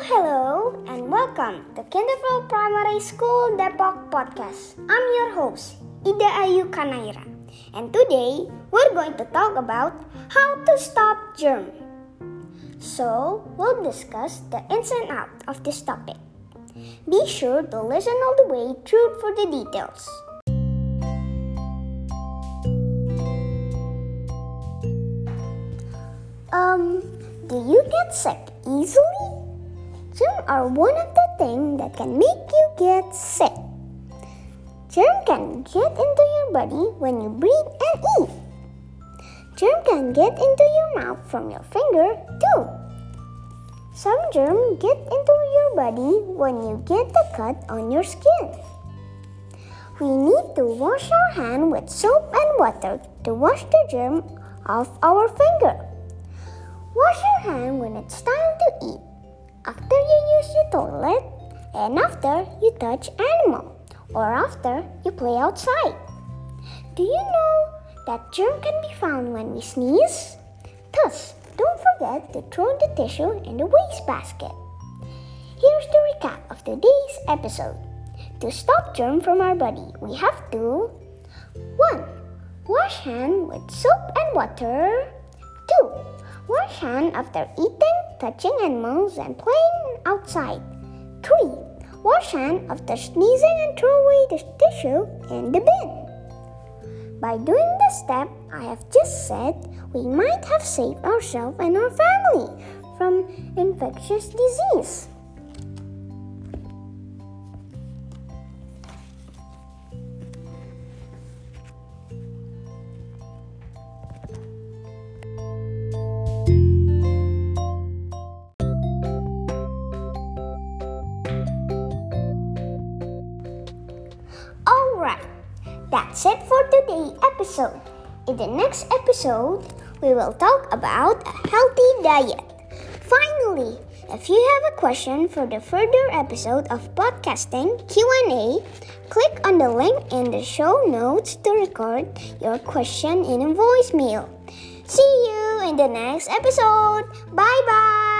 hello, and welcome to Kinderville Primary School Depok Podcast. I'm your host, Ida Ayu Kanaira, and today we're going to talk about how to stop germ. So, we'll discuss the ins and outs of this topic. Be sure to listen all the way through for the details. Um, do you get sick easily? Germs are one of the things that can make you get sick. Germ can get into your body when you breathe and eat. Germ can get into your mouth from your finger too. Some germ get into your body when you get a cut on your skin. We need to wash our hand with soap and water to wash the germ off our finger. Wash your hand when it's time to eat, after you use the toilet, and after you touch animal, or after you play outside. Do you know that germ can be found when we sneeze? Thus, don't forget to throw the tissue in the waste basket. Here's the recap of today's episode. To stop germ from our body, we have to 1. Wash hand with soap and water. 2. Wash hand after eating, touching animals, and playing outside. 3. Wash hands after sneezing and throw away the tissue in the bin. By doing the step I have just said, we might have saved ourselves and our family from infectious disease. That's it for today's episode. In the next episode, we will talk about a healthy diet. Finally, if you have a question for the further episode of podcasting Q&A, click on the link in the show notes to record your question in a voicemail. See you in the next episode. Bye bye.